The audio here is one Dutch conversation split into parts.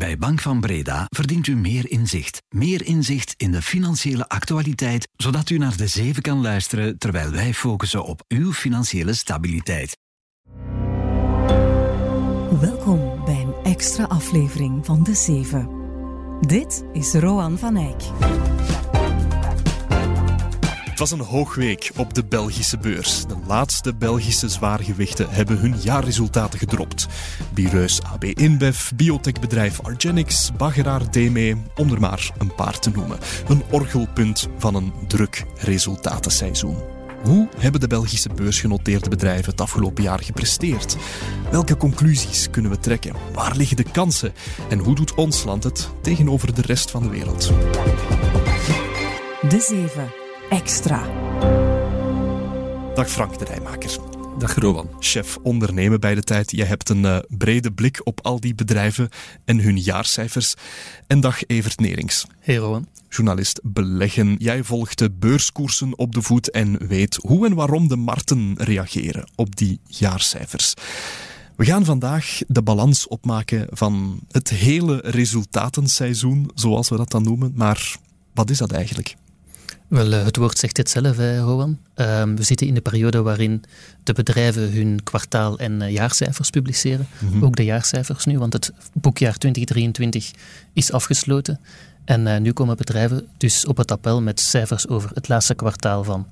Bij Bank van Breda verdient u meer inzicht. Meer inzicht in de financiële actualiteit, zodat u naar de zeven kan luisteren terwijl wij focussen op uw financiële stabiliteit. Welkom bij een extra aflevering van De Zeven. Dit is Roan van Eyck. Was een hoogweek op de Belgische beurs. De laatste Belgische zwaargewichten hebben hun jaarresultaten gedropt. Bireus AB InBev, biotechbedrijf Argenix, Baggeraar DME, om er maar een paar te noemen. Een orgelpunt van een druk resultatenseizoen. Hoe hebben de Belgische beursgenoteerde bedrijven het afgelopen jaar gepresteerd? Welke conclusies kunnen we trekken? Waar liggen de kansen? En hoe doet ons land het tegenover de rest van de wereld? De Zeven. Extra. Dag Frank de Rijmaker. Dag Rowan. Chef ondernemen bij de tijd. Je hebt een uh, brede blik op al die bedrijven en hun jaarcijfers. En dag Evert Nerings. Hey Rowan. Journalist beleggen. Jij volgt de beurskoersen op de voet en weet hoe en waarom de markten reageren op die jaarcijfers. We gaan vandaag de balans opmaken van het hele resultatenseizoen, zoals we dat dan noemen. Maar wat is dat eigenlijk? Wel, het woord zegt het zelf, hè, Rowan. Um, we zitten in de periode waarin de bedrijven hun kwartaal- en uh, jaarcijfers publiceren. Mm -hmm. Ook de jaarcijfers nu, want het boekjaar 2023 is afgesloten. En uh, nu komen bedrijven dus op het appel met cijfers over het laatste kwartaal van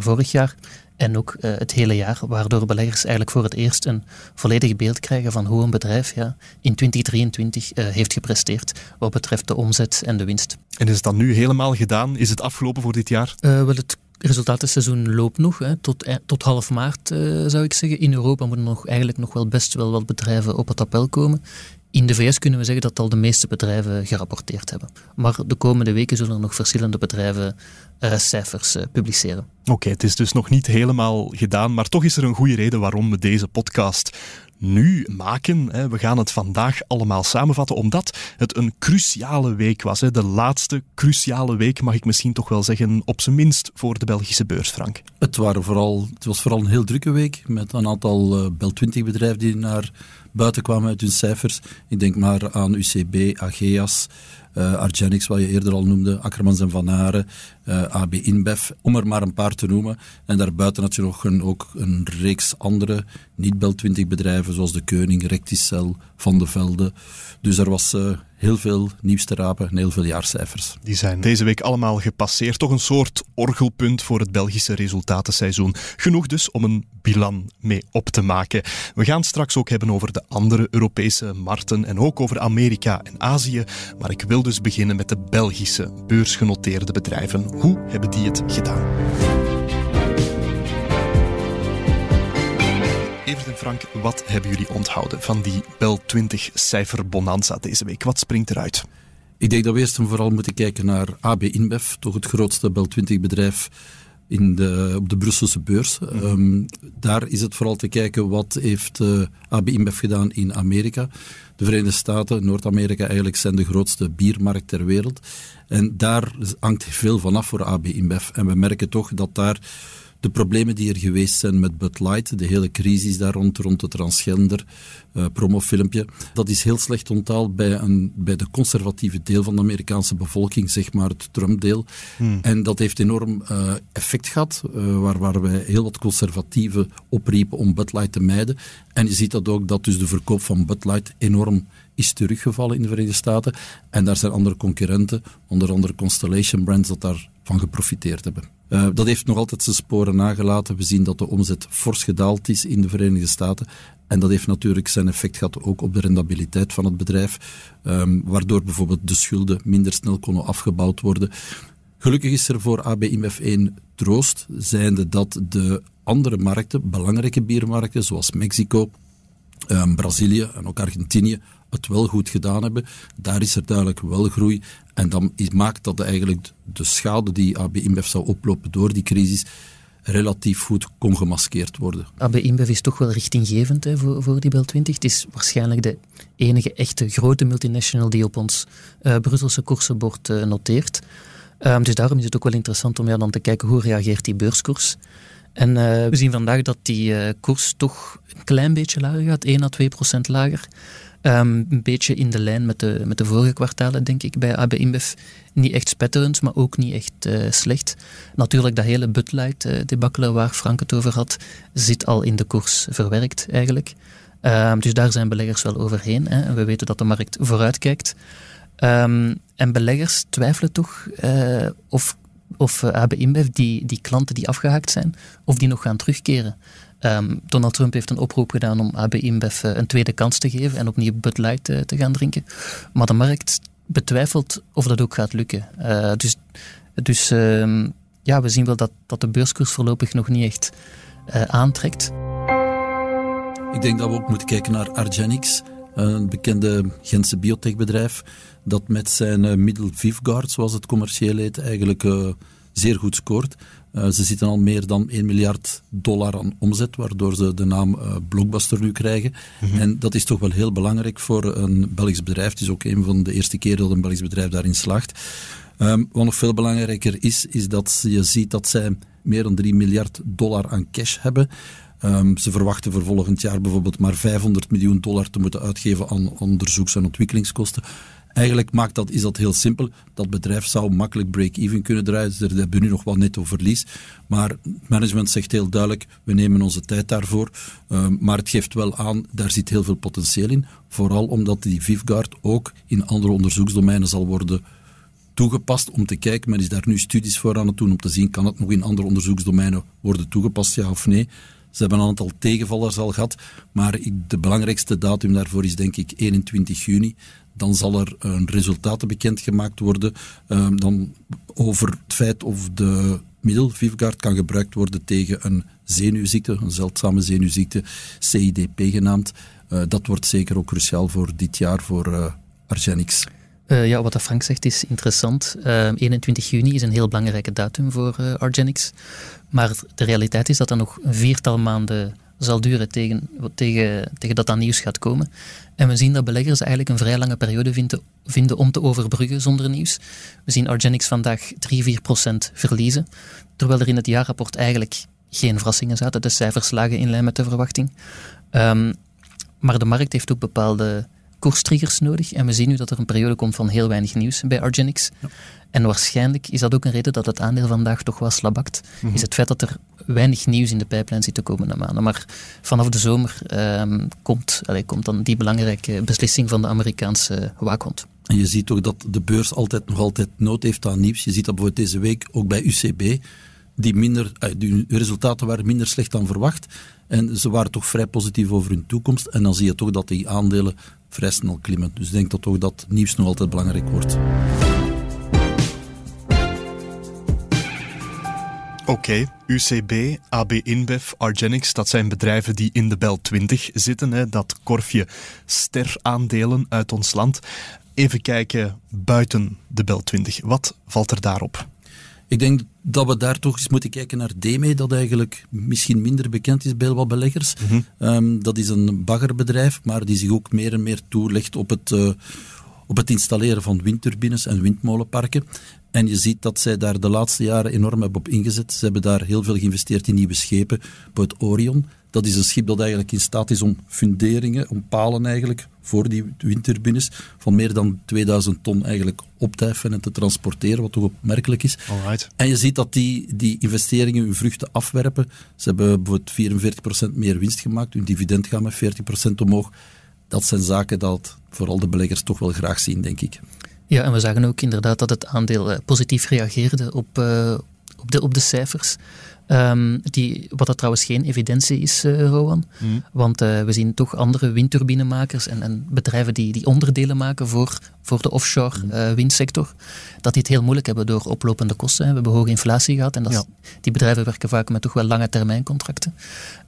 vorig jaar en ook uh, het hele jaar, waardoor beleggers eigenlijk voor het eerst een volledig beeld krijgen van hoe een bedrijf ja, in 2023 uh, heeft gepresteerd wat betreft de omzet en de winst. En is het dan nu helemaal gedaan? Is het afgelopen voor dit jaar? Uh, wel, het resultatenseizoen loopt nog, hè, tot, tot half maart zou ik zeggen. In Europa moeten nog, eigenlijk nog wel best wel wat bedrijven op het appel komen. In de VS kunnen we zeggen dat al de meeste bedrijven gerapporteerd hebben. Maar de komende weken zullen er nog verschillende bedrijven uh, cijfers uh, publiceren. Oké, het is dus nog niet helemaal gedaan, maar toch is er een goede reden waarom we deze podcast nu maken. We gaan het vandaag allemaal samenvatten, omdat het een cruciale week was. De laatste cruciale week, mag ik misschien toch wel zeggen, op zijn minst voor de Belgische beurs, Frank. Het, waren vooral, het was vooral een heel drukke week, met een aantal uh, Bel 20 bedrijven die naar buiten kwamen uit hun cijfers. Ik denk maar aan UCB, Ageas, uh, Argenix, wat je eerder al noemde, Akkermans en Van Haren, uh, AB InBev, om er maar een paar te noemen. En daarbuiten had je nog een, ook een reeks andere niet-Bel 20 bedrijven, zoals de Keuning, Recticel, Van de Velde. Dus er was uh, heel veel nieuws te rapen en heel veel jaarcijfers. Die zijn deze week allemaal gepasseerd. Toch een soort orgelpunt voor het Belgische resultatenseizoen. Genoeg dus om een bilan mee op te maken. We gaan straks ook hebben over de andere Europese markten en ook over Amerika en Azië. Maar ik wil dus beginnen met de Belgische beursgenoteerde bedrijven. Hoe hebben die het gedaan? Evert en Frank, wat hebben jullie onthouden van die Bel 20 cijfer bonanza deze week? Wat springt eruit? Ik denk dat we eerst en vooral moeten kijken naar AB InBev, toch het grootste Bel 20 bedrijf in de, op de Brusselse beurs. Um, daar is het vooral te kijken wat heeft uh, AB InBev gedaan in Amerika. De Verenigde Staten, Noord-Amerika eigenlijk zijn de grootste biermarkt ter wereld. En daar hangt veel van af voor AB InBev. En we merken toch dat daar de problemen die er geweest zijn met Bud Light, de hele crisis daar rond, rond het transgender uh, promofilmpje, dat is heel slecht onthaald bij, een, bij de conservatieve deel van de Amerikaanse bevolking, zeg maar het Trump-deel. Hmm. En dat heeft enorm uh, effect gehad, uh, waar, waar wij heel wat conservatieven opriepen om Bud Light te mijden. En je ziet dat ook, dat dus de verkoop van Bud Light enorm is teruggevallen in de Verenigde Staten. En daar zijn andere concurrenten, onder andere Constellation Brands, dat daarvan geprofiteerd hebben. Uh, dat heeft nog altijd zijn sporen nagelaten. We zien dat de omzet fors gedaald is in de Verenigde Staten. En dat heeft natuurlijk zijn effect gehad ook op de rendabiliteit van het bedrijf, um, waardoor bijvoorbeeld de schulden minder snel konden afgebouwd worden. Gelukkig is er voor AB InBev 1 troost, zijnde dat de andere markten, belangrijke biermarkten zoals Mexico, um, Brazilië en ook Argentinië, het wel goed gedaan hebben. Daar is er duidelijk wel groei. En dan maakt dat eigenlijk de schade die AB InBev zou oplopen door die crisis relatief goed kon gemaskeerd worden. AB InBev is toch wel richtinggevend hè, voor, voor die Bel 20. Het is waarschijnlijk de enige echte grote multinational die op ons uh, Brusselse koersenbord uh, noteert. Um, dus daarom is het ook wel interessant om ja, dan te kijken hoe reageert die beurskoers. En uh, we zien vandaag dat die koers toch een klein beetje lager gaat, 1 à 2 procent lager. Ehm, een beetje in de lijn met de, met de vorige kwartalen, denk ik, bij AB InBev. Niet echt spetterend, maar ook niet echt uh, slecht. Natuurlijk, dat hele Bud Light uh, debakkelen waar Frank het over had, zit al in de koers verwerkt eigenlijk. Um, dus daar zijn beleggers wel overheen. Hè. we weten dat de markt vooruit kijkt. Um, en beleggers twijfelen toch uh, of, of AB InBev, die, die klanten die afgehaakt zijn, of die nog gaan terugkeren. Um, Donald Trump heeft een oproep gedaan om AB InBev uh, een tweede kans te geven en opnieuw Bud Light uh, te gaan drinken. Maar de markt betwijfelt of dat ook gaat lukken. Uh, dus dus um, ja, we zien wel dat, dat de beurskoers voorlopig nog niet echt aantrekt. Ik denk dat we ook moeten kijken naar Argenix, een bekende Gentse biotechbedrijf, dat met zijn middel Vivguard, zoals het commercieel heet, eigenlijk zeer goed scoort. Uh, ze zitten al meer dan 1 miljard dollar aan omzet, waardoor ze de naam uh, Blockbuster nu krijgen. Mm-hmm. En dat is toch wel heel belangrijk voor een Belgisch bedrijf. Het is ook een van de eerste keer dat een Belgisch bedrijf daarin slaagt. Um, wat nog veel belangrijker is, is dat je ziet dat zij meer dan 3 miljard dollar aan cash hebben. Um, ze verwachten voor volgend jaar bijvoorbeeld maar 500 miljoen dollar te moeten uitgeven aan onderzoeks- en ontwikkelingskosten. Eigenlijk maakt dat, is dat heel simpel. Dat bedrijf zou makkelijk break-even kunnen draaien. Ze hebben nu nog wel netto verlies. Maar management zegt heel duidelijk, we nemen onze tijd daarvoor. Um, maar het geeft wel aan, daar zit heel veel potentieel in. Vooral omdat die Vivguard ook in andere onderzoeksdomeinen zal worden toegepast om te kijken, men is daar nu studies voor aan het doen om te zien, kan het nog in andere onderzoeksdomeinen worden toegepast, ja of nee. Ze hebben een aantal tegenvallers al gehad, maar de belangrijkste datum daarvoor is denk ik 21 juni dan zal er een resultaten bekendgemaakt worden um, dan over het feit of de middel Vivgard kan gebruikt worden tegen een zenuwziekte, een zeldzame zenuwziekte, CIDP genaamd. Uh, dat wordt zeker ook cruciaal voor dit jaar voor uh, Argenix. Uh, ja, wat Frank zegt is interessant. 21 juni is een heel belangrijke datum voor Argenix. Maar de realiteit is dat er nog een viertal maanden zal duren tegen, tegen, tegen dat dat nieuws gaat komen. En we zien dat beleggers eigenlijk een vrij lange periode vinden, vinden om te overbruggen zonder nieuws. We zien Argenix vandaag 3-4% verliezen, terwijl er in het jaarrapport eigenlijk geen verrassingen zaten. De cijfers lagen in lijn met de verwachting. Um, maar de markt heeft ook bepaalde koerstriggers nodig. En we zien nu dat er een periode komt van heel weinig nieuws bij Argenix. Ja. En waarschijnlijk is dat ook een reden dat het aandeel vandaag toch wel slabakt. Mm -hmm. Is het feit dat er weinig nieuws in de pijplijn zit de komende maanden. Maar vanaf de zomer um, komt, allez, komt dan die belangrijke beslissing van de Amerikaanse waakhond. En je ziet ook dat de beurs altijd nog altijd nood heeft aan nieuws. Je ziet dat bijvoorbeeld deze week ook bij UCB. Die, minder, uh, die resultaten waren minder slecht dan verwacht. En ze waren toch vrij positief over hun toekomst. En dan zie je toch dat die aandelen vrij snel klimmen. Dus ik denk dat toch dat nieuws nog altijd belangrijk wordt. Oké. UCB, AB InBev, Argenix, dat zijn bedrijven die in de Bel 20 zitten. Hè, dat korfje steraandelen uit ons land. Even kijken buiten de Bel 20. Wat valt er daarop? Ik denk dat we daar toch eens moeten kijken naar DME, dat eigenlijk misschien minder bekend is bij wat beleggers. Mm -hmm. um, dat is een baggerbedrijf, maar die zich ook meer en meer toelegt op het, uh, op het installeren van windturbines en windmolenparken. En je ziet dat zij daar de laatste jaren enorm hebben op ingezet. Ze hebben daar heel veel geïnvesteerd in nieuwe schepen. het Orion, dat is een schip dat eigenlijk in staat is om funderingen, om palen eigenlijk, voor die windturbines van meer dan 2000 ton eigenlijk op te heffen en te transporteren, wat toch opmerkelijk is. Alright. En je ziet dat die, die investeringen hun vruchten afwerpen. Ze hebben bijvoorbeeld 44% meer winst gemaakt, hun dividend gaat met 40% omhoog. Dat zijn zaken dat vooral de beleggers toch wel graag zien, denk ik. Ja, en we zagen ook inderdaad dat het aandeel eh, positief reageerde op, uh, op, de, op de cijfers. Um, die, wat dat trouwens geen evidentie is, uh, Rowan. Mm. Want uh, we zien toch andere windturbinemakers en, en, bedrijven die, die onderdelen maken voor, voor de offshore mm. uh, windsector, dat die het heel moeilijk hebben door oplopende kosten. We hebben hoge inflatie gehad en dat, ja. die bedrijven werken vaak met toch wel lange termijn contracten.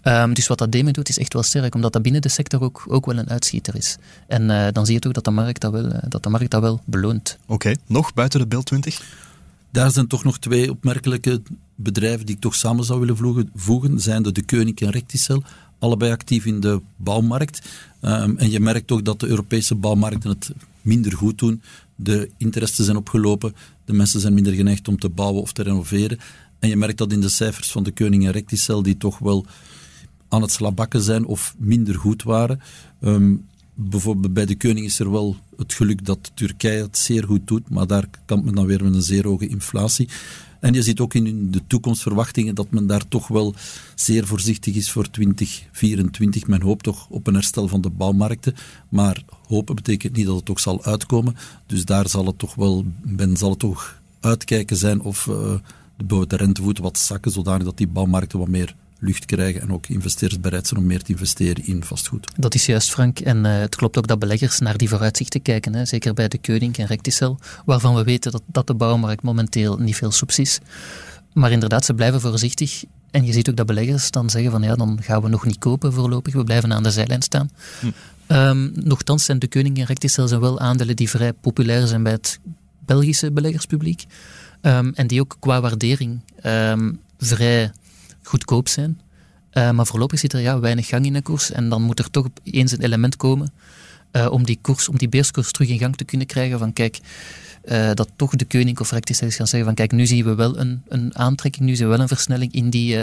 Um, dus wat dat DEME doet is echt wel sterk, omdat dat binnen de sector ook, ook wel een uitschieter is. En dan zie je toch dat de markt dat wel, dat de markt dat wel beloont. Oké, okay. nog buiten de beeld 20? Daar zijn toch nog twee opmerkelijke bedrijven die ik toch samen zou willen voegen, zijn de De Koning en Recticel. Allebei actief in de bouwmarkt. Um, en je merkt ook dat de Europese bouwmarkten het minder goed doen. De interesten zijn opgelopen. De mensen zijn minder geneigd om te bouwen of te renoveren. En je merkt dat in de cijfers van de Koning en Recticel, die toch wel aan het slabakken zijn of minder goed waren. Um, bijvoorbeeld bij de Koning is er wel het geluk dat Turkije het zeer goed doet, maar daar kan men dan weer met een zeer hoge inflatie. En je ziet ook in de toekomstverwachtingen dat men daar toch wel zeer voorzichtig is voor 2024. Men hoopt toch op een herstel van de bouwmarkten, maar hopen betekent niet dat het ook zal uitkomen. Dus daar zal het toch wel, men zal het toch uitkijken zijn of uh, de, de rentevoeten wat zakken, zodanig dat die bouwmarkten wat meer lucht krijgen en ook investeerders bereid zijn om meer te investeren in vastgoed. Dat is juist, Frank. En uh, het klopt ook dat beleggers naar die vooruitzichten kijken. Hè. Zeker bij de Keuning en Recticel, waarvan we weten dat, dat de bouwmarkt momenteel niet veel soeps is. Maar inderdaad, ze blijven voorzichtig. En je ziet ook dat beleggers dan zeggen van ja, dan gaan we nog niet kopen voorlopig. We blijven aan de zijlijn staan. Hm. Um, nochtans zijn de Keuning en Recticel zijn wel aandelen die vrij populair zijn bij het Belgische beleggerspubliek. Um, en die ook qua waardering um, vrij goedkoop zijn. Uh, maar voorlopig zit er ja, weinig gang in de koers. En dan moet er toch eens een element komen uh, om die koers, om die beurskoers terug in gang te kunnen krijgen. Van kijk, uh, dat toch de koning of rectices gaan zeggen van kijk, nu zien we wel een, een aantrekking, nu zien we wel een versnelling in, die,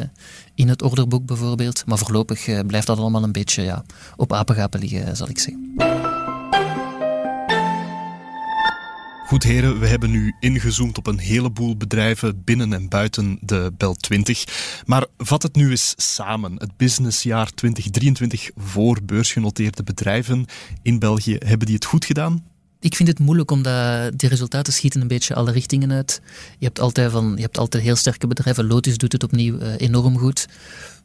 in het orderboek bijvoorbeeld. Maar voorlopig blijft dat allemaal een beetje ja, op apengapen liggen, zal ik zeggen. Goed heren, we hebben nu ingezoomd op een heleboel bedrijven binnen en buiten de Bel 20. Maar vat het nu eens samen. Het businessjaar 2023 voor beursgenoteerde bedrijven in België, hebben die het goed gedaan? Ik vind het moeilijk omdat die resultaten schieten een beetje alle richtingen uit. Je hebt altijd, van, je hebt altijd heel sterke bedrijven. Lotus doet het opnieuw uh, enorm goed.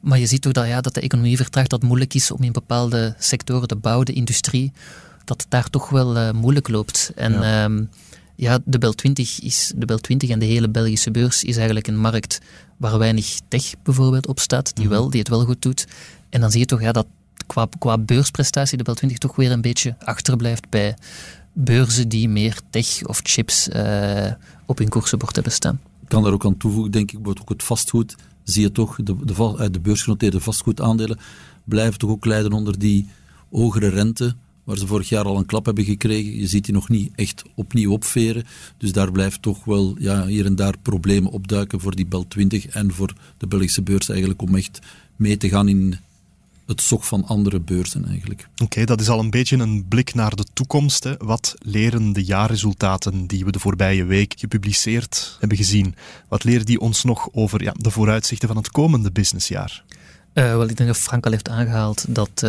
Maar je ziet toch dat, ja, dat de economie vertraagt, dat het moeilijk is om in bepaalde sectoren, de bouw, de industrie, dat het daar toch wel uh, moeilijk loopt. En ja. Um, ja, de Bel 20 is de Bel 20 en de hele Belgische beurs is eigenlijk een markt waar weinig tech bijvoorbeeld op staat, die, mhm. wel, die het wel goed doet. En dan zie je toch ja, dat qua, qua beursprestatie de Bel 20 toch weer een beetje achterblijft bij beurzen die meer tech of chips uh, op hun koersenbord hebben staan. Ik kan daar ook aan toevoegen, denk ik, ook het vastgoed. Zie je toch, de, de, eh, de beursgenoteerde vastgoedaandelen blijven toch ook lijden onder die hogere rente waar ze vorig jaar al een klap hebben gekregen. Je ziet die nog niet echt opnieuw opveren. Dus daar blijft toch wel ja, hier en daar problemen opduiken voor die Bel 20 en voor de Belgische beurs eigenlijk om echt mee te gaan in het zog van andere beurzen eigenlijk. Oké, dat is al een beetje een blik naar de toekomst. Hè. Wat leren de jaarresultaten die we de voorbije week gepubliceerd hebben gezien? Wat leren die ons nog over ja, de vooruitzichten van het komende businessjaar? Uh, wel, ik denk dat Frank al heeft aangehaald dat uh,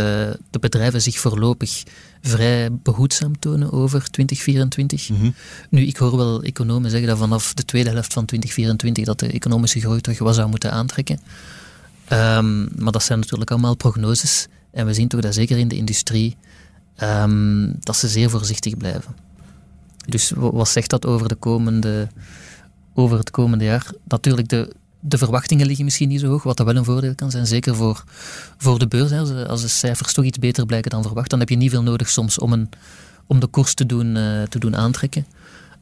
de bedrijven zich voorlopig vrij behoedzaam tonen over 2024. Mm -hmm. Nu, ik hoor wel economen zeggen dat vanaf de tweede helft van 2024 dat de economische groei terug wat zou moeten aantrekken. Um, maar dat zijn natuurlijk allemaal prognoses. En we zien toch dat zeker in de industrie um, dat ze zeer voorzichtig blijven. Dus wat zegt dat over, de komende, over het komende jaar? Natuurlijk, de, de verwachtingen liggen misschien niet zo hoog, wat dat wel een voordeel kan zijn, zeker voor, voor de beurs. Hè. Als de cijfers toch iets beter blijken dan verwacht, dan heb je niet veel nodig soms om, een, om de koers te doen, uh, te doen aantrekken.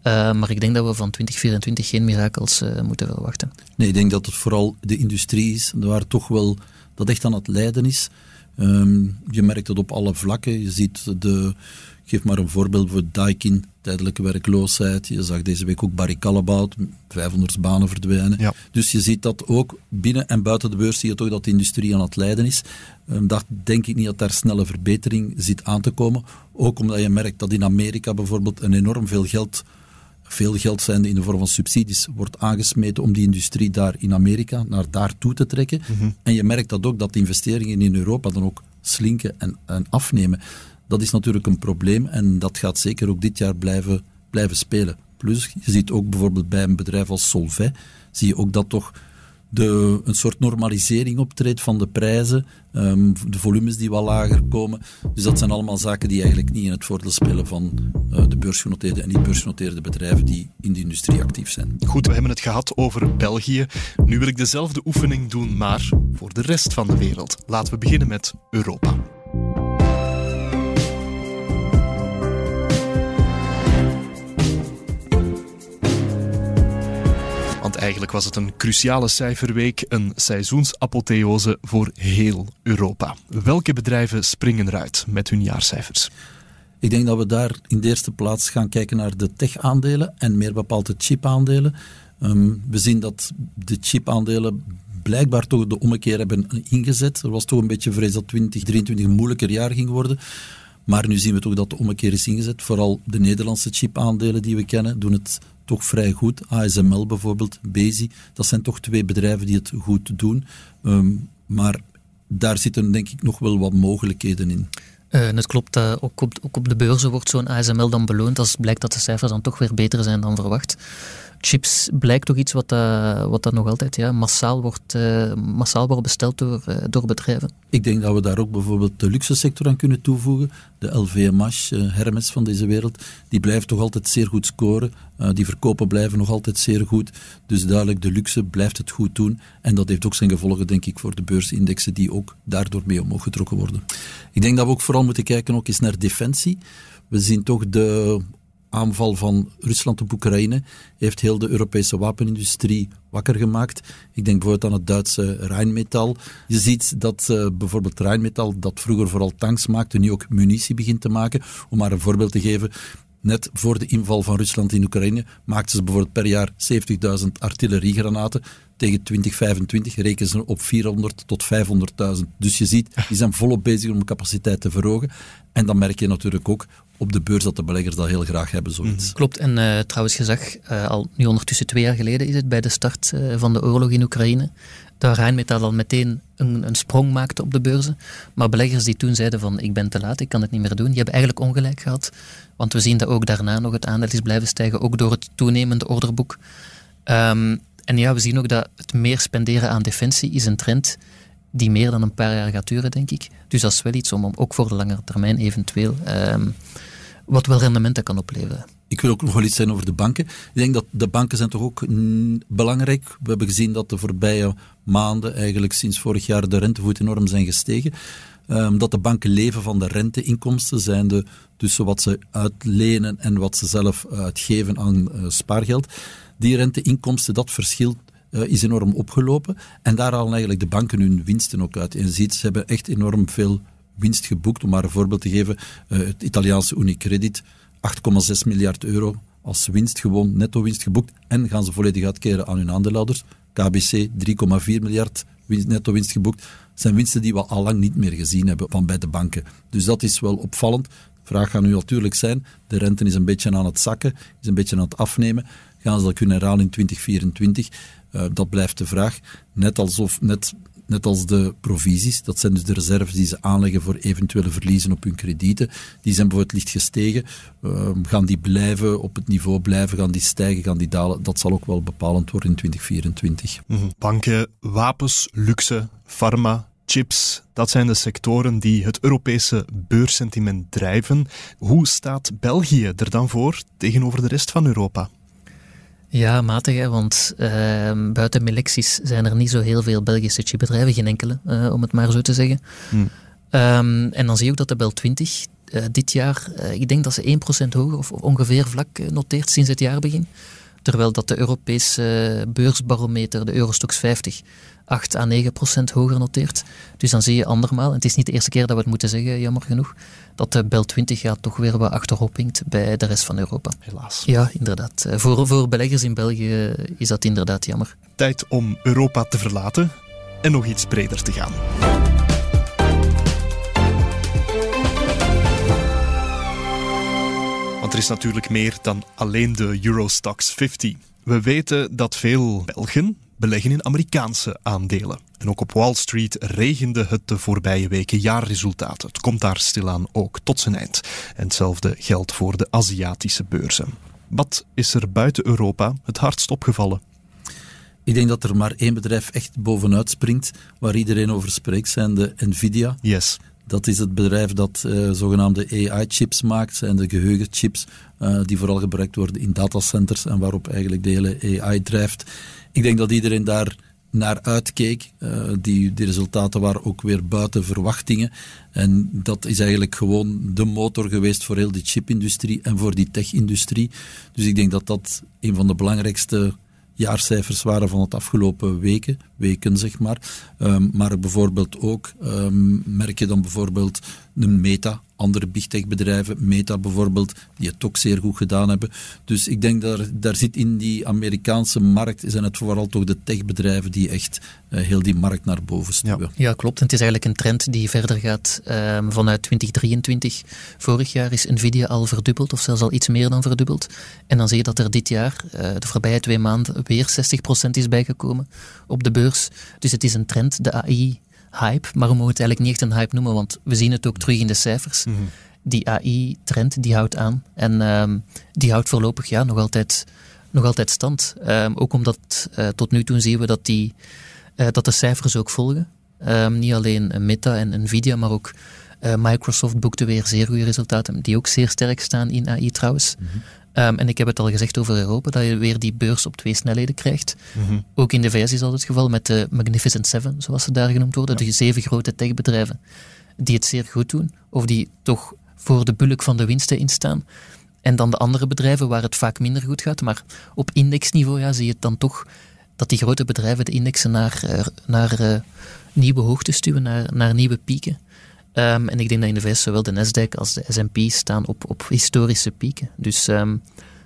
Uh, maar ik denk dat we van 2024 geen mirakels uh, moeten verwachten. Nee, ik denk dat het vooral de industrie is, waar toch wel dat echt aan het lijden is. Um, je merkt het op alle vlakken. Je ziet de, geef maar een voorbeeld voor Daikin, tijdelijke werkloosheid. Je zag deze week ook Barry Callebaut, 500 banen verdwijnen. Ja. Dus je ziet dat ook binnen en buiten de beurs zie je toch dat de industrie aan het lijden is. Um, dat denk ik niet dat daar snelle verbetering zit aan te komen. Ook omdat je merkt dat in Amerika bijvoorbeeld een enorm veel geld veel geld zijn in de vorm van subsidies wordt aangesmeten om die industrie daar in Amerika naar daar toe te trekken. Mhm. En je merkt dat ook dat de investeringen in Europa dan ook slinken en, en afnemen. Dat is natuurlijk een probleem en dat gaat zeker ook dit jaar blijven, blijven spelen. Plus, je ziet ook bijvoorbeeld bij een bedrijf als Solvay, zie je ook dat toch de, een soort normalisering optreedt van de prijzen, um, de volumes die wat lager komen. Dus dat zijn allemaal zaken die eigenlijk niet in het voordeel spelen van uh, de beursgenoteerde en niet beursgenoteerde bedrijven die in de industrie actief zijn. Goed, we hebben het gehad over België. Nu wil ik dezelfde oefening doen, maar voor de rest van de wereld. Laten we beginnen met Europa. Eigenlijk was het een cruciale cijferweek, een seizoensapotheose voor heel Europa. Welke bedrijven springen eruit met hun jaarcijfers? Ik denk dat we daar in de eerste plaats gaan kijken naar de tech-aandelen en meer bepaald de chip-aandelen. Um, we zien dat de chip-aandelen blijkbaar toch de ommekeer hebben ingezet. Er was toch een beetje vrees dat 2023 een moeilijker jaar ging worden. Maar nu zien we toch dat de ommekeer is ingezet. Vooral de Nederlandse chipaandelen die we kennen, doen het toch vrij goed. ASML bijvoorbeeld, Bezi, dat zijn toch twee bedrijven die het goed doen. Ehm, maar daar zitten denk ik nog wel wat mogelijkheden in. Uh, het klopt dat ook op, ook op de beurzen wordt zo'n ASML dan beloond als blijkt dat de cijfers dan toch weer beter zijn dan verwacht chips blijkt toch iets wat, uh, wat nog altijd ja, massaal, wordt, uh, massaal wordt besteld door, uh, door bedrijven. Ik denk dat we daar ook bijvoorbeeld de luxe sector aan kunnen toevoegen. De LVMH, Hermes van deze wereld, die blijft toch altijd zeer goed scoren. die verkopen blijven nog altijd zeer goed. Dus duidelijk, de luxe blijft het goed doen. En dat heeft ook zijn gevolgen, denk ik, voor de beursindexen die ook daardoor mee omhoog getrokken worden. Ik denk dat we ook vooral moeten kijken ook eens naar defensie. We zien toch de aanval van Rusland op Oekraïne heeft heel de Europese wapenindustrie wakker gemaakt. Ik denk bijvoorbeeld aan het Duitse Rheinmetall. Je ziet dat uh, bijvoorbeeld Rheinmetall, dat vroeger vooral tanks maakte, nu ook munitie begint te maken. Om maar een voorbeeld te geven, net voor de inval van Rusland in Oekraïne maakten ze bijvoorbeeld per jaar 70.000 artilleriegranaten. Tegen 2025 rekenen ze op 400 tot 500.000. Dus je ziet, die zijn volop bezig om capaciteit te verhogen. En dan merk je natuurlijk ook op de beurs dat de beleggers dat heel graag hebben, zoiets. Mhm. Klopt, en uh, trouwens gezegd, uh, al nu ondertussen twee jaar geleden is het bij de start uh, van de oorlog in Oekraïne, dat Rijnmetaal al meteen een, een, sprong maakte op de beurzen. Maar beleggers die toen zeiden van ik ben te laat, ik kan het niet meer doen, die hebben eigenlijk ongelijk gehad. Want we zien dat ook daarna nog het aandeel is blijven stijgen, ook door het toenemende orderboek. Um, en ja, we zien ook dat het meer spenderen aan defensie is een trend die meer dan een paar jaar gaat duren, denk ik. Dus dat is wel iets om, om ook voor de langere termijn eventueel um, wat wel rendementen kan opleveren. Ik wil ook nog wel iets zeggen over de banken. Ik denk dat de banken zijn toch ook belangrijk. We hebben gezien dat de voorbije maanden, eigenlijk sinds vorig jaar, de rentevoet enorm zijn gestegen. Um, dat de banken leven van de renteinkomsten, zijn de, tussen wat ze uitlenen en wat ze zelf uitgeven aan uh, spaargeld. Die renteinkomsten, dat verschil uh, is enorm opgelopen. En daar halen eigenlijk de banken hun winsten ook uit. En je ziet, ze hebben echt enorm veel winst geboekt. Om maar een voorbeeld te geven, uh, het Italiaanse Unicredit, 8,6 miljard euro als winst gewoon, netto winst geboekt. En gaan ze volledig uitkeren aan hun aandeelhouders. KBC 3,4 miljard winst, netto winst geboekt. Dat zijn winsten die we al lang niet meer gezien hebben van bij de banken. Dus dat is wel opvallend. De vraag gaat nu natuurlijk zijn, de rente is een beetje aan het zakken, is een beetje aan het afnemen. Gaan ze dat kunnen herhalen in 2024? Eh, dat blijft de vraag. Net, alsof, net net als de provisies. Dat zijn dus de reserves die ze aanleggen voor eventuele verliezen op hun kredieten. Die zijn bijvoorbeeld licht gestegen. Uh, gaan die blijven op het niveau blijven? Gaan die stijgen? Gaan die dalen? Dat zal ook wel bepalend worden in 2024. Mm -hmm. Banken, wapens, luxe, pharma, chips, dat zijn de sectoren die het Europese beurssentiment drijven. Hoe staat België er dan voor tegenover de rest van Europa? Ja, matig, hè, want uh, buiten Melexis zijn er niet zo heel veel Belgische chipbedrijven, geen enkele, uh, om het maar zo te zeggen. Hmm. Um, en dan zie je ook dat de Bel 20 uh, dit jaar, eh, ik denk dat ze 1% hoger of, of ongeveer vlak noteert sinds het jaarbegin. Terwijl dat de Europese beursbarometer, de Eurostox 50, 8 à 9 procent hoger noteert. Dus dan zie je andermaal, en het is niet de eerste keer dat we het moeten zeggen, jammer genoeg, dat de Bel 20 gaat toch weer wat achterop hinkt bij de rest van Europa. Helaas. Ja, inderdaad. Eh, voor, voor beleggers in België is dat inderdaad jammer. Tijd om Europa te verlaten en nog iets breder te gaan. Want er is natuurlijk meer dan alleen de Eurostox 50. We weten dat veel Belgen beleggen in Amerikaanse aandelen. En ook op Wall Street regende het de voorbije weken jaarresultaten. Het komt daar stilaan ook tot zijn eind. En hetzelfde geldt voor de Aziatische beurzen. Wat is er buiten Europa het hardst opgevallen? Ik denk dat er maar één bedrijf echt bovenuit springt, waar iedereen over spreekt, zijn de Nvidia. Yes. Dat is het bedrijf dat uh, zogenaamde AI-chips maakt en de geheugenchips, uh, die vooral gebruikt worden in datacenters en waarop eigenlijk de hele AI drijft. Ik denk dat iedereen daar naar uitkeek. Uh, die, die resultaten waren ook weer buiten verwachtingen. En dat is eigenlijk gewoon de motor geweest voor heel die chipindustrie en voor die tech-industrie. Dus ik denk dat dat een van de belangrijkste jaarcijfers waren van het afgelopen weken. Weken, zeg maar. Um, maar bijvoorbeeld ook um, merk je dan bijvoorbeeld een meta andere big tech bedrijven, Meta bijvoorbeeld, die het ook zeer goed gedaan hebben. Dus ik denk dat daar zit in die Amerikaanse markt, zijn het vooral toch de techbedrijven die echt uh, heel die markt naar boven stuwen. Ja. ja. klopt. En het is eigenlijk een trend die verder gaat um, vanuit 2023. Vorig jaar is Nvidia al verdubbeld, of zelfs al iets meer dan verdubbeld. En dan zie je dat er dit jaar, uh, de voorbije twee maanden, weer 60% is bijgekomen op de beurs. Dus het is een trend, de AI hype, maar we mogen het eigenlijk niet echt een hype noemen, want we zien het ook terug in de cijfers. Mhm. Die AI-trend die houdt aan en um, die houdt voorlopig ja, nog, altijd, nog altijd stand. Um, ook omdat uh, tot nu toe zien we dat, die, uh, dat de cijfers ook volgen. Um, niet alleen Meta en Nvidia, maar ook uh, Microsoft boekte weer zeer goede resultaten, die ook zeer sterk staan in AI trouwens. Mm -hmm. Um, en ik heb het al gezegd over Europa, dat je weer die beurs op twee snelheden krijgt. Mm -hmm. Ook in de VS is dat het geval met de Magnificent Seven, zoals ze daar genoemd worden. Ja. De zeven grote techbedrijven die het zeer goed doen, of die toch voor de bulk van de winsten instaan. En dan de andere bedrijven waar het vaak minder goed gaat. Maar op indexniveau ja, zie je het dan toch dat die grote bedrijven de indexen naar, uh, naar uh, nieuwe hoogtes stuwen, naar, naar nieuwe pieken. Um, en ik denk dat in de VS zowel de Nasdaq als de S&P staan op, op historische pieken. Dus um,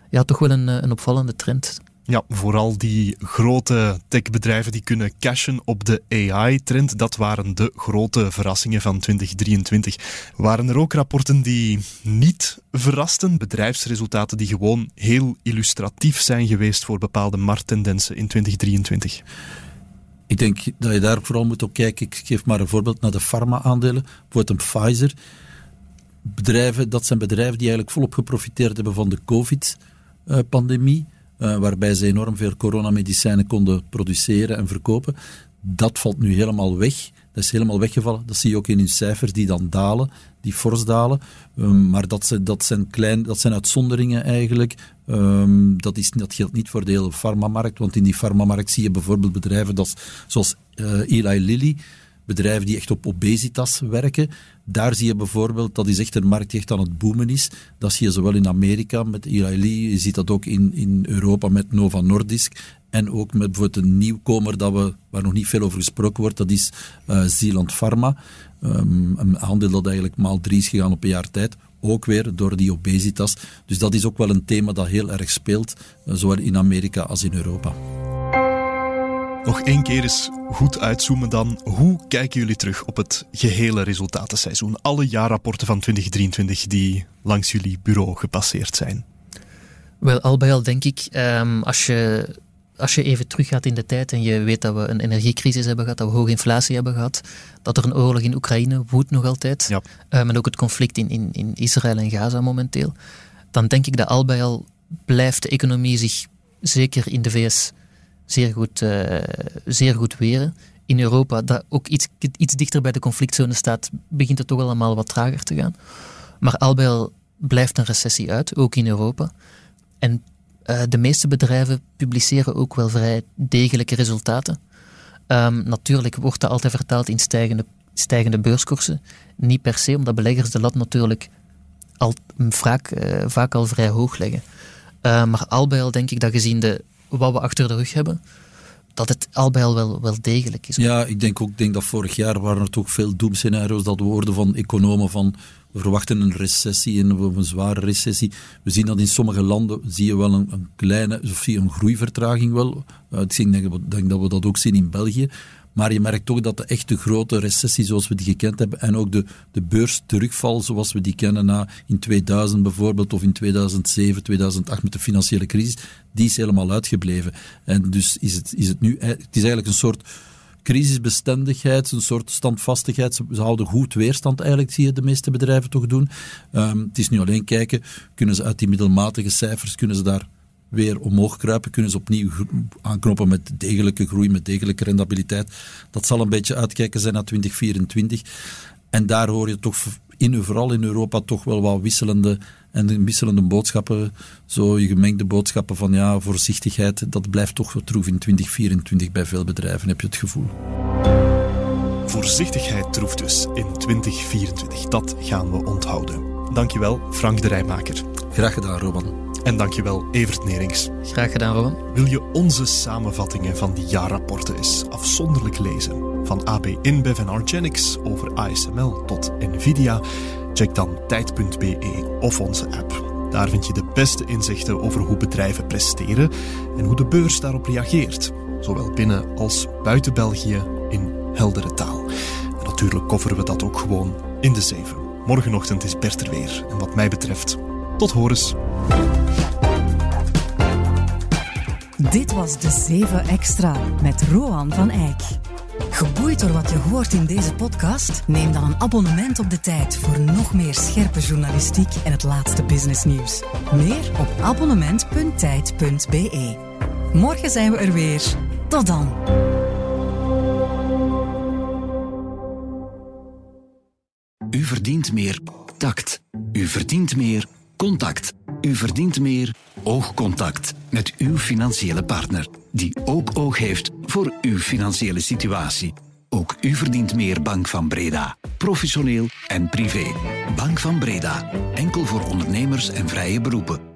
ja, toch wel een, een opvallende trend. Ja, vooral die grote techbedrijven die kunnen cashen op de AI-trend. Dat waren de grote verrassingen van 2023. Waren er ook rapporten die niet verrasten? Bedrijfsresultaten die gewoon heel illustratief zijn geweest voor bepaalde markttendensen in 2023? Ik denk dat je daar vooral moet op kijken. Ik geef maar een voorbeeld naar de farma-aandelen. Bijvoorbeeld een Pfizer. Bedrijven, dat zijn bedrijven die eigenlijk volop geprofiteerd hebben van de COVID-pandemie. Uh, waarbij ze enorm veel coronamedicijnen konden produceren en verkopen. Dat valt nu helemaal weg. Dat is helemaal weggevallen. Dat zie je ook in hun cijfers die dan dalen, die fors dalen. Um, maar dat dat, zijn klein, dat zijn uitzonderingen eigenlijk. Um, dat, is, dat geldt niet voor de hele farmamarkt, want in die farmamarkt zie je bijvoorbeeld bedrijven zoals uh, Eli Lilly, bedrijven die echt op obesitas werken. Daar zie je bijvoorbeeld, dat is echt een markt die echt aan het boomen is. Dat zie je zowel in Amerika met Eli Lilly, je ziet dat ook in, in Europa met Nova Nordisk. En ook met bijvoorbeeld een nieuwkomer dat we, waar nog niet veel over gesproken wordt, dat is uh, Zeeland Pharma. Um, een aandeel dat eigenlijk maal drie is gegaan op een jaar tijd. Ook weer door die obesitas. Dus dat is ook wel een thema dat heel erg speelt, uh, zowel in Amerika als in Europa. Nog één keer eens goed uitzoomen dan. Hoe kijken jullie terug op het gehele resultatenseizoen? Alle jaarrapporten van 2023 die langs jullie bureau gepasseerd zijn. Wel, al bij al denk ik, um, als je als je even teruggaat in de tijd en je weet dat we een energiecrisis hebben gehad, dat we hoge inflatie hebben gehad, dat er een oorlog in Oekraïne woedt nog altijd, ja. um, en ook het conflict in, in, in Israël en Gaza momenteel, dan denk ik dat al bij al blijft de economie zich zeker in de VS zeer goed, uh, zeer goed weren. In Europa, dat ook iets, iets dichter bij de conflictzone staat, begint het toch allemaal wat trager te gaan. Maar al bij al blijft een recessie uit, ook in Europa. En uh, de meeste bedrijven publiceren ook wel vrij degelijke resultaten. Um, natuurlijk wordt dat altijd vertaald in stijgende, stijgende beurskoersen. Niet per se, omdat beleggers de lat natuurlijk al, vaak, uh, vaak al vrij hoog leggen. Uh, maar al bij al denk ik dat gezien de, wat we achter de rug hebben, dat het al bij al wel, wel degelijk is. Ja, ik denk ook denk dat vorig jaar waren er toch veel doemscenario's dat we hoorden van economen van we verwachten een recessie en een zware recessie. We zien dat in sommige landen zie je wel een, een kleine, of zie een groeivertraging wel. Ik denk, denk dat we dat ook zien in België. Maar je merkt toch dat de echte grote recessie zoals we die gekend hebben en ook de, de beursterugval zoals we die kennen na in 2000 bijvoorbeeld of in 2007, 2008 met de financiële crisis, die is helemaal uitgebleven. En dus is het, is het nu, het is eigenlijk een soort crisisbestendigheid, een soort standvastigheid. Ze, houden goed weerstand eigenlijk, zie je de meeste bedrijven toch doen. Um, het is nu alleen kijken, kunnen ze uit die middelmatige cijfers, kunnen ze daar weer omhoog kruipen, kunnen ze opnieuw aanknoppen met degelijke groei, met degelijke rendabiliteit. Dat zal een beetje uitkijken zijn naar 2024. En daar hoor je toch in, vooral in Europa toch wel wat wisselende en wisselende boodschappen, zo je gemengde boodschappen van ja, voorzichtigheid, dat blijft toch wat troef in 2024 bij veel bedrijven, heb je het gevoel. Voorzichtigheid troeft dus in 2024. Dat gaan we onthouden. Dankjewel, Frank de Rijmaker. Graag gedaan, Roman. En dankjewel Evert Nerings. Graag gedaan, Rowan. Wil je onze samenvattingen van die jaarrapporten eens afzonderlijk lezen? Van AB InBev en Argenix over ASML tot Nvidia? Check dan tijd.be of onze app. Daar vind je de beste inzichten over hoe bedrijven presteren en hoe de beurs daarop reageert, zowel binnen als buiten België in heldere taal. En natuurlijk coveren we dat ook gewoon in de zeven. Morgenochtend is Bert er weer. En wat mij betreft, tot horens. Dit was de 7 Extra met Roan van Eyck. Geboeid door wat je hoort in deze podcast? Neem dan een abonnement op de tijd voor nog meer scherpe journalistiek en het laatste businessnieuws. Meer op abonnement.tijd.be. Morgen zijn we er weer. Tot dan. U verdient meer tact. U verdient meer contact. U verdient meer oogcontact met uw financiële partner, die ook oog heeft voor uw financiële situatie. Ook u verdient meer Bank van Breda. Professioneel en privé. Bank van Breda. Enkel voor ondernemers en vrije beroepen.